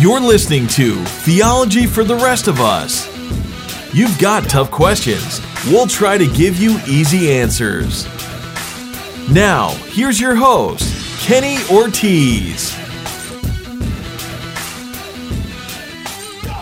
You're listening to Theology for the Rest of Us. You've got tough questions. We'll try to give you easy answers. Now, here's your host, Kenny Ortiz.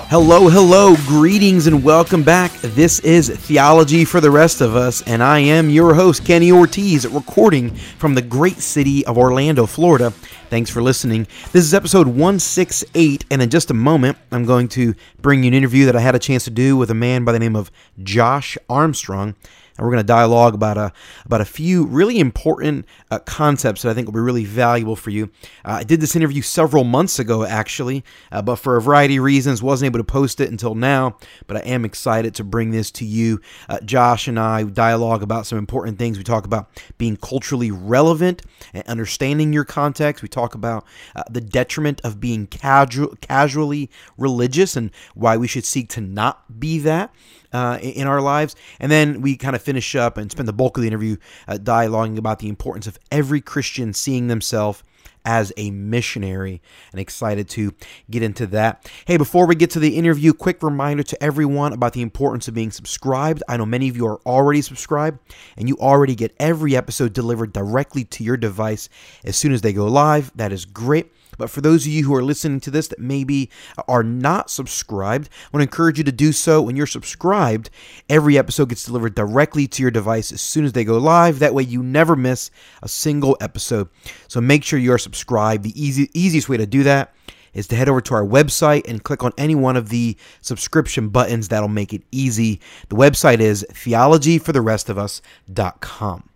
Hello, hello, greetings, and welcome back. This is Theology for the Rest of Us, and I am your host, Kenny Ortiz, recording from the great city of Orlando, Florida. Thanks for listening. This is episode 168, and in just a moment, I'm going to bring you an interview that I had a chance to do with a man by the name of Josh Armstrong and we're going to dialogue about a about a few really important uh, concepts that I think will be really valuable for you. Uh, I did this interview several months ago, actually, uh, but for a variety of reasons, wasn't able to post it until now. But I am excited to bring this to you. Uh, Josh and I dialogue about some important things. We talk about being culturally relevant and understanding your context. We talk about uh, the detriment of being casual, casually religious and why we should seek to not be that uh, in our lives. And then we kind of finish up and spend the bulk of the interview uh, dialoguing about the importance of every Christian seeing themselves as a missionary and excited to get into that. Hey, before we get to the interview, quick reminder to everyone about the importance of being subscribed. I know many of you are already subscribed and you already get every episode delivered directly to your device as soon as they go live. That is great. But for those of you who are listening to this that maybe are not subscribed, I want to encourage you to do so. When you're subscribed, every episode gets delivered directly to your device as soon as they go live. That way you never miss a single episode. So make sure you are subscribed. The easy, easiest way to do that is to head over to our website and click on any one of the subscription buttons. That'll make it easy. The website is theologyfortherestofus.com.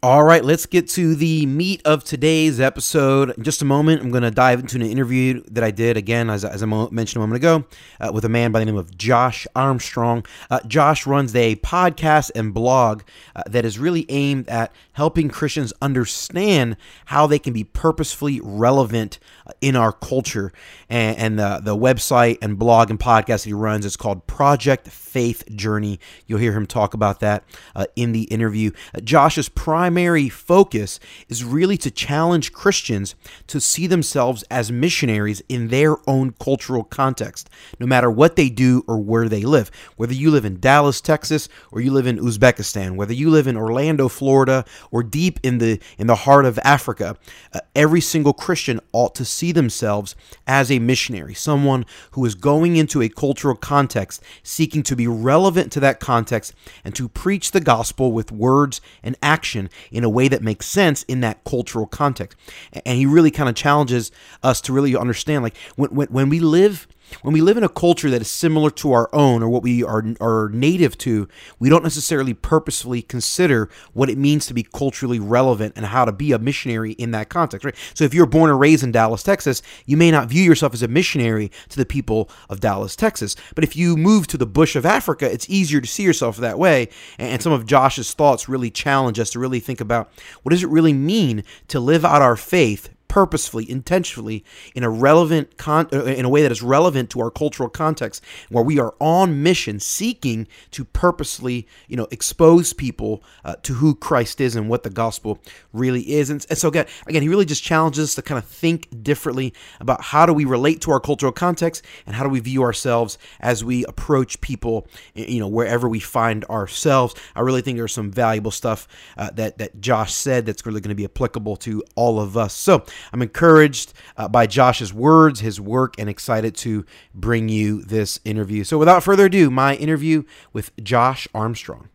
All right, let's get to the meat of today's episode. In just a moment, I'm going to dive into an interview that I did, again, as, as I mentioned a moment ago, uh, with a man by the name of Josh Armstrong. Uh, Josh runs a podcast and blog uh, that is really aimed at helping Christians understand how they can be purposefully relevant in our culture. And, and the, the website and blog and podcast that he runs is called Project Faith Journey. You'll hear him talk about that uh, in the interview. Uh, Josh's primary focus is really to challenge Christians to see themselves as missionaries in their own cultural context, no matter what they do or where they live. Whether you live in Dallas, Texas, or you live in Uzbekistan, whether you live in Orlando, Florida, or deep in the in the heart of Africa, uh, every single Christian ought to see themselves as a missionary, someone who is going into a cultural context, seeking to be relevant to that context and to preach the gospel with words and action in a way that makes sense in that cultural context. And he really kind of challenges us to really understand like when, when, when we live when we live in a culture that is similar to our own or what we are, are native to, we don't necessarily purposefully consider what it means to be culturally relevant and how to be a missionary in that context, right? So if you're born and raised in Dallas, Texas, you may not view yourself as a missionary to the people of Dallas, Texas. But if you move to the bush of Africa, it's easier to see yourself that way. And some of Josh's thoughts really challenge us to really think about what does it really mean to live out our faith purposefully, intentionally, in a relevant con- uh, in a way that is relevant to our cultural context, where we are on mission, seeking to purposely, you know, expose people uh, to who Christ is and what the gospel really is. And, and so again, again, he really just challenges us to kind of think differently about how do we relate to our cultural context and how do we view ourselves as we approach people, you know, wherever we find ourselves. I really think there's some valuable stuff uh, that that Josh said that's really going to be applicable to all of us. So I'm encouraged uh, by Josh's words, his work, and excited to bring you this interview. So, without further ado, my interview with Josh Armstrong.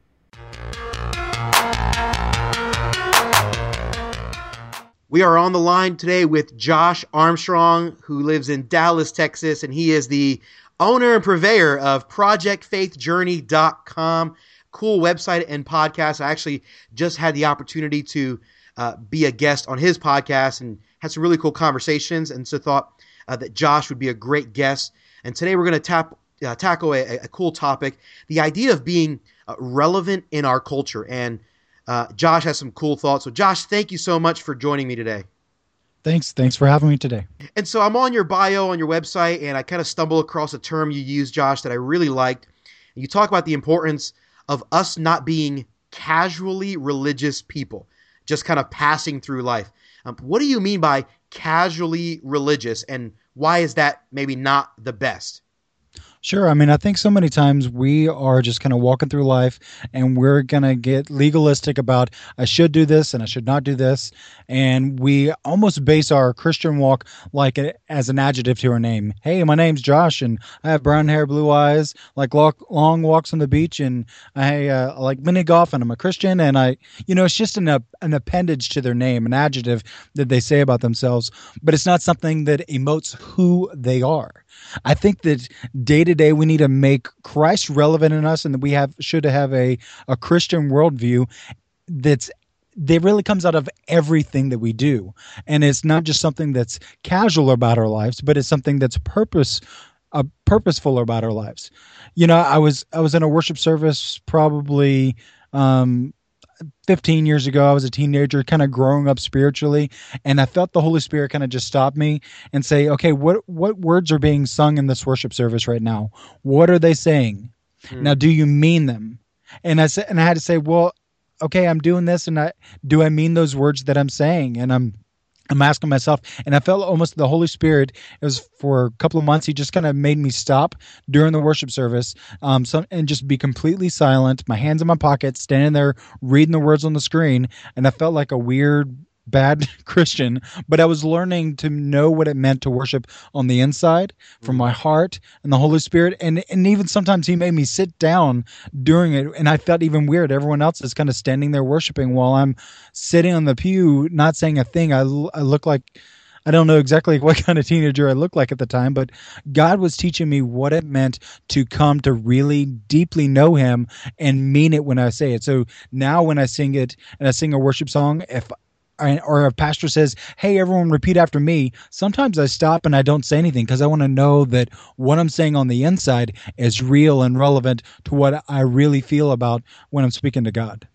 We are on the line today with Josh Armstrong, who lives in Dallas, Texas, and he is the owner and purveyor of ProjectFaithJourney.com. Cool website and podcast. I actually just had the opportunity to uh, be a guest on his podcast and had some really cool conversations, and so thought uh, that Josh would be a great guest. And today we're going to tap uh, tackle a, a, cool topic: the idea of being uh, relevant in our culture. And uh, Josh has some cool thoughts. So, Josh, thank you so much for joining me today. Thanks. Thanks for having me today. And so I'm on your bio on your website, and I kind of stumbled across a term you use, Josh, that I really liked. You talk about the importance of us not being casually religious people, just kind of passing through life. Um, what do you mean by casually religious, and why is that maybe not the best? Sure. I mean, I think so many times we are just kind of walking through life and we're going to get legalistic about, I should do this and I should not do this. And we almost base our Christian walk like a, as an adjective to our name. Hey, my name's Josh and I have brown hair, blue eyes, like long, walks on the beach and I uh, like mini golf and I'm a Christian. And I, you know, it's just an, an appendage to their name, an adjective that they say about themselves, but it's not something that emotes who they are. I think that day to day we need to make Christ relevant in us, and that we have should have a a Christian worldview that's that really comes out of everything that we do, and it's not just something that's casual about our lives, but it's something that's purpose uh, purposeful about our lives. You know, I was I was in a worship service probably um, 15 years ago, I was a teenager, kind of growing up spiritually, and I felt the Holy Spirit kind of just stop me and say, "Okay, what what words are being sung in this worship service right now? What are they saying? Hmm. Now, do you mean them?" And I said, and I had to say, "Well, okay, I'm doing this, and I do I mean those words that I'm saying?" And I'm I'm asking myself, and I felt almost the Holy Spirit. It was for a couple of months. He just kind of made me stop during the worship service, um, and just be completely silent. My hands in my pockets, standing there reading the words on the screen, and I felt like a weird bad Christian, but I was learning to know what it meant to worship on the inside from my mm. heart and the Holy Spirit. And, and even sometimes he made me sit down during it. And I felt even weird. Everyone else is kind of standing there worshiping while I'm sitting on the pew, not saying a thing. I, I look like, I don't know exactly what kind of teenager I looked like at the time, but God was teaching me what it meant to come to really deeply know Him and mean it when I say it. So now when I sing it and I sing a worship song, if or a pastor says, Hey, everyone, repeat after me. Sometimes I stop and I don't say anything because I want to know that what I'm saying on the inside is real and relevant to what I really feel about when I'm speaking to God.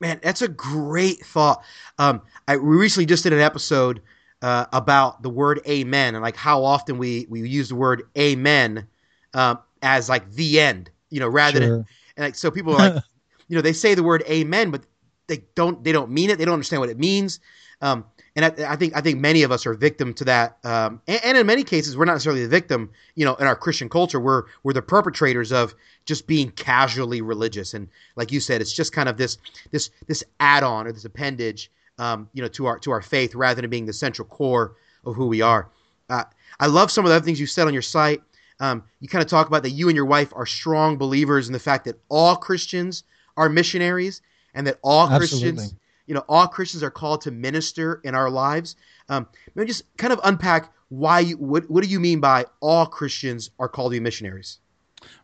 Man, that's a great thought. Um, I, we recently just did an episode uh, about the word amen and like how often we, we use the word amen um, as like the end, you know, rather sure. than, and like, so people are like, you know, they say the word amen, but they don't they don't mean it. They don't understand what it means. Um, and I, I, think I think many of us are victim to that. Um, and, and, in many cases, we're not necessarily the victim. You know, in our Christian culture, we're we're the perpetrators of just being casually religious. And like you said, it's just kind of this this this add-on or this appendage, um, you know, to our to our faith rather than being the central core of who we are. Uh, I love some of the other things you said on your site. Um, you kind of talk about that you and your wife are strong believers in the fact that all Christians are missionaries and that all Absolutely. Christians, you know, all Christians are called to minister in our lives. Um, maybe just kind of unpack why you, what, what do you mean by all Christians are called to be missionaries?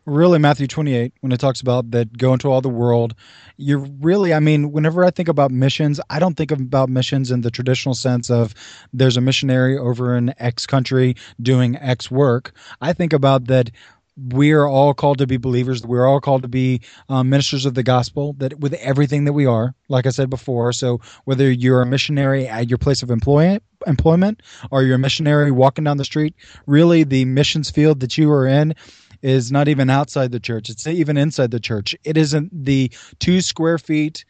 Really, Matthew 28, when it talks about that go into all the world, you're really, I mean, whenever I think about missions, I don't think about missions in the traditional sense of there's a missionary over in X country doing X work. I think about that we are all called to be believers. We're all called to be um, ministers of the gospel. That with everything that we are, like I said before. So whether you're a missionary at your place of employment, employment, or you're a missionary walking down the street, really the missions field that you are in is not even outside the church. It's even inside the church. It isn't the two square feet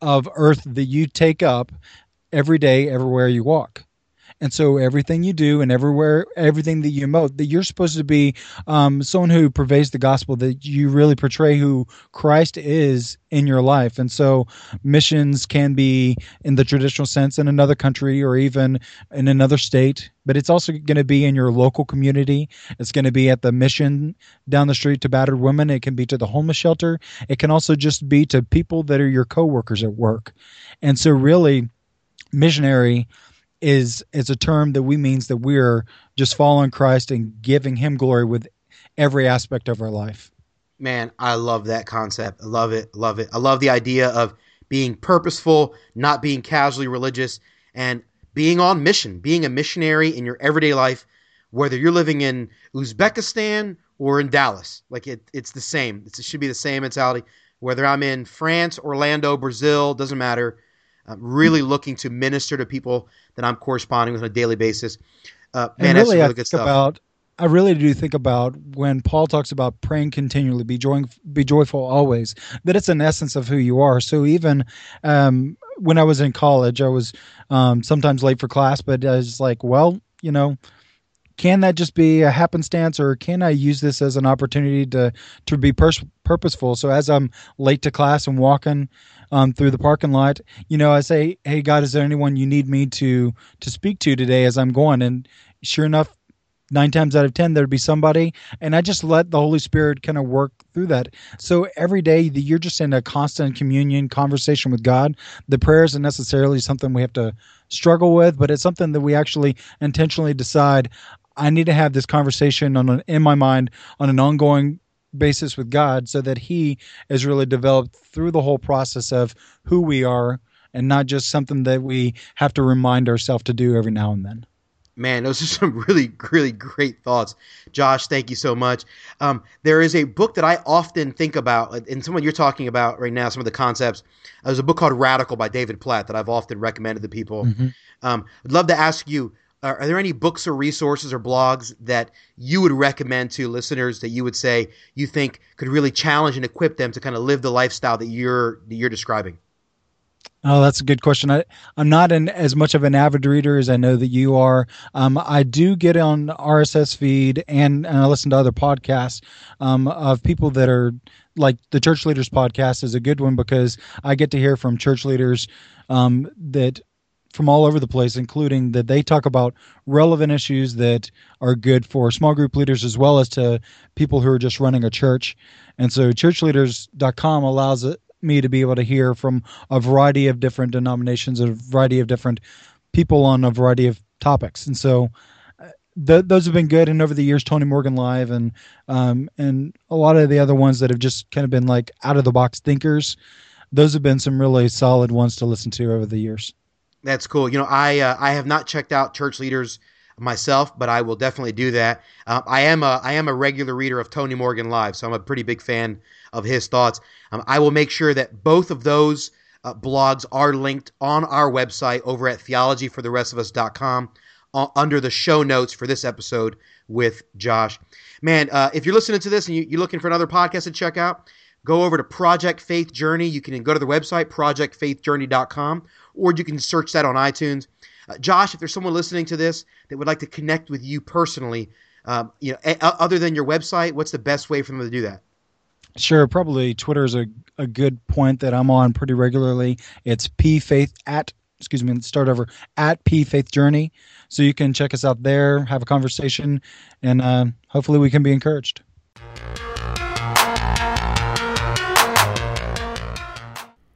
of earth that you take up every day, everywhere you walk. And so everything you do and everywhere, everything that you emote, that you're supposed to be um, someone who pervades the gospel, that you really portray who Christ is in your life. And so missions can be in the traditional sense in another country or even in another state, but it's also going to be in your local community. It's going to be at the mission down the street to battered women. It can be to the homeless shelter. It can also just be to people that are your coworkers at work. And so really missionary is is a term that we means that we're just following Christ and giving him glory with every aspect of our life. Man, I love that concept. I love it. Love it. I love the idea of being purposeful, not being casually religious, and being on mission, being a missionary in your everyday life, whether you're living in Uzbekistan or in Dallas. Like it, it's the same. It's, it should be the same mentality. Whether I'm in France, Orlando, Brazil, doesn't matter. I'm really looking to minister to people that I'm corresponding with on a daily basis. Uh, man, really, really good stuff. About, I really do think about when Paul talks about praying continually, be joy, be joyful always. That it's an essence of who you are. So even um, when I was in college, I was um, sometimes late for class, but I was like, well, you know, can that just be a happenstance or can I use this as an opportunity to to be pers- purposeful? So as I'm late to class and walking um, through the parking lot, you know, I say, "Hey God, is there anyone you need me to to speak to today as I'm going?" And sure enough, nine times out of ten there'd be somebody. And i just let the holy spirit kind of work through that. So every day you're just in a constant communion conversation with god. The prayer isn't necessarily something we have to struggle with but it's something that we actually intentionally decide I need to have this conversation on an, in my mind on an ongoing basis with God so that he is really developed through the whole process of who we are and not just something that we have to remind ourselves to do every now and then. Man, those are some really, really great thoughts. Josh, thank you so much. Um, there is a book that I often think about, and someone you're talking about right now, some of the concepts. There's a book called Radical by David Platt that I've often recommended to people. Mm-hmm. Um, I'd love to ask you are, are there any books or resources or blogs that you would recommend to listeners that you would say you think could really challenge and equip them to kind of live the lifestyle that you're that you're describing? Oh, that's a good question. I, I'm not an, as much of an avid reader as I know that you are. Um, I do get on RSS feed and, and I listen to other podcasts um, of people that are like the Church Leaders podcast is a good one because I get to hear from church leaders um, that from all over the place, including that they talk about relevant issues that are good for small group leaders as well as to people who are just running a church. And so churchleaders.com allows me to be able to hear from a variety of different denominations, a variety of different people on a variety of topics. And so uh, those have been good. And over the years, Tony Morgan Live and um, and a lot of the other ones that have just kind of been like out of the box thinkers, those have been some really solid ones to listen to over the years. That's cool. You know, I uh, I have not checked out church leaders myself, but I will definitely do that. Uh, I am a I am a regular reader of Tony Morgan Live, so I'm a pretty big fan of his thoughts. Um, I will make sure that both of those uh, blogs are linked on our website over at theologyfortherestofus.com uh, under the show notes for this episode with Josh. Man, uh, if you're listening to this and you, are looking for another podcast to check out, go over to Project Faith Journey. You can go to the website, projectfaithjourney.com, or you can search that on iTunes. Uh, Josh, if there's someone listening to this that would like to connect with you personally, um, you know, a- other than your website, what's the best way for them to do that? Sure, probably Twitter is a, a good point that I'm on pretty regularly. It's p faith at excuse me, start over at p faith journey, so you can check us out there, have a conversation, and uh, hopefully we can be encouraged.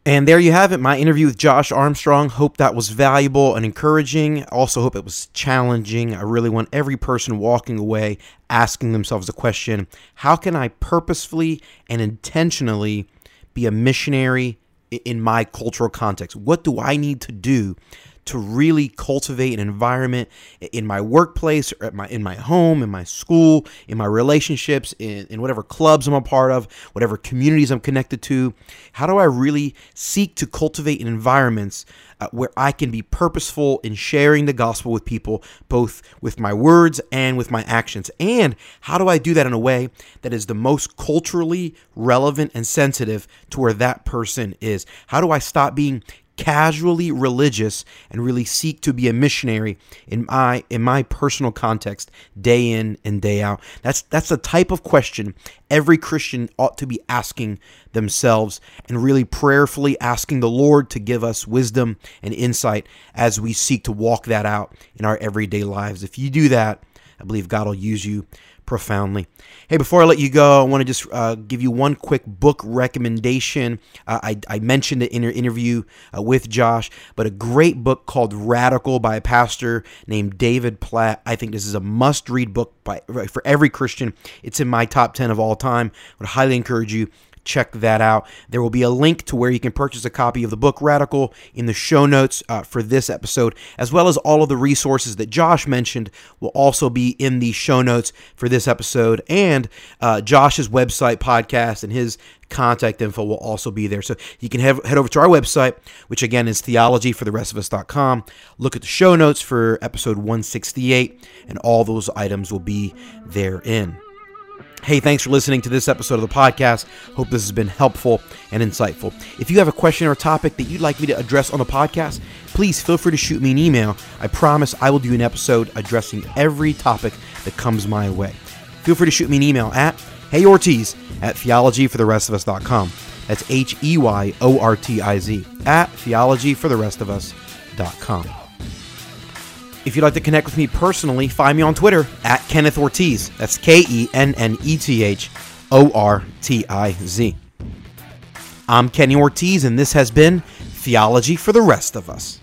And there you have it, my interview with Josh Armstrong. Hope that was valuable and encouraging. Also, hope it was challenging. I really want every person walking away asking themselves the question how can I purposefully and intentionally be a missionary in my cultural context? What do I need to do to really cultivate an environment in my workplace, or at my in my home, in my school, in my relationships, in, in whatever clubs I'm a part of, whatever communities I'm connected to. How do I really seek to cultivate environments uh, where I can be purposeful in sharing the gospel with people, both with my words and with my actions? And how do I do that in a way that is the most culturally relevant and sensitive to where that person is? How do I stop being casually religious and really seek to be a missionary in my in my personal context day in and day out. That's that's the type of question every christian ought to be asking themselves and really prayerfully asking the lord to give us wisdom and insight as we seek to walk that out in our everyday lives. If you do that i believe god will use you profoundly. Hey, before I let you go, I want to just uh, give you one quick book recommendation. Uh, I, I, mentioned it in your interview uh, with Josh, but a great book called Radical by a pastor named David Platt. I think this is a must read book by, for every Christian. It's in my top 10 of all time. I would highly encourage you check that out. There will be a link to where you can purchase a copy of the book Radical in the show notes uh, for this episode, as well as all of the resources that Josh mentioned will also be in the show notes for this episode. And uh, Josh's website, podcast, and his contact info will also be there. So you can head, head over to our website, which again is theologyfortherestofus.com. Look at the show notes for episode 168, and all those items will be therein. Hey, thanks for listening to this episode of the podcast. Hope this has been helpful and insightful. If you have a question or topic that you'd like me to address on the podcast, please feel free to shoot me an email. I promise I will do an episode addressing every topic that comes my way. Feel free to shoot me an email at heyortiz at theologyfortherestofus.com. That's H E Y O R T I Z at theologyfortherestofus.com. If you'd like to connect with me personally, find me on Twitter at Kenneth Ortiz. That's K E N N E T H O R T I Z. I'm Kenny Ortiz, and this has been Theology for the Rest of Us.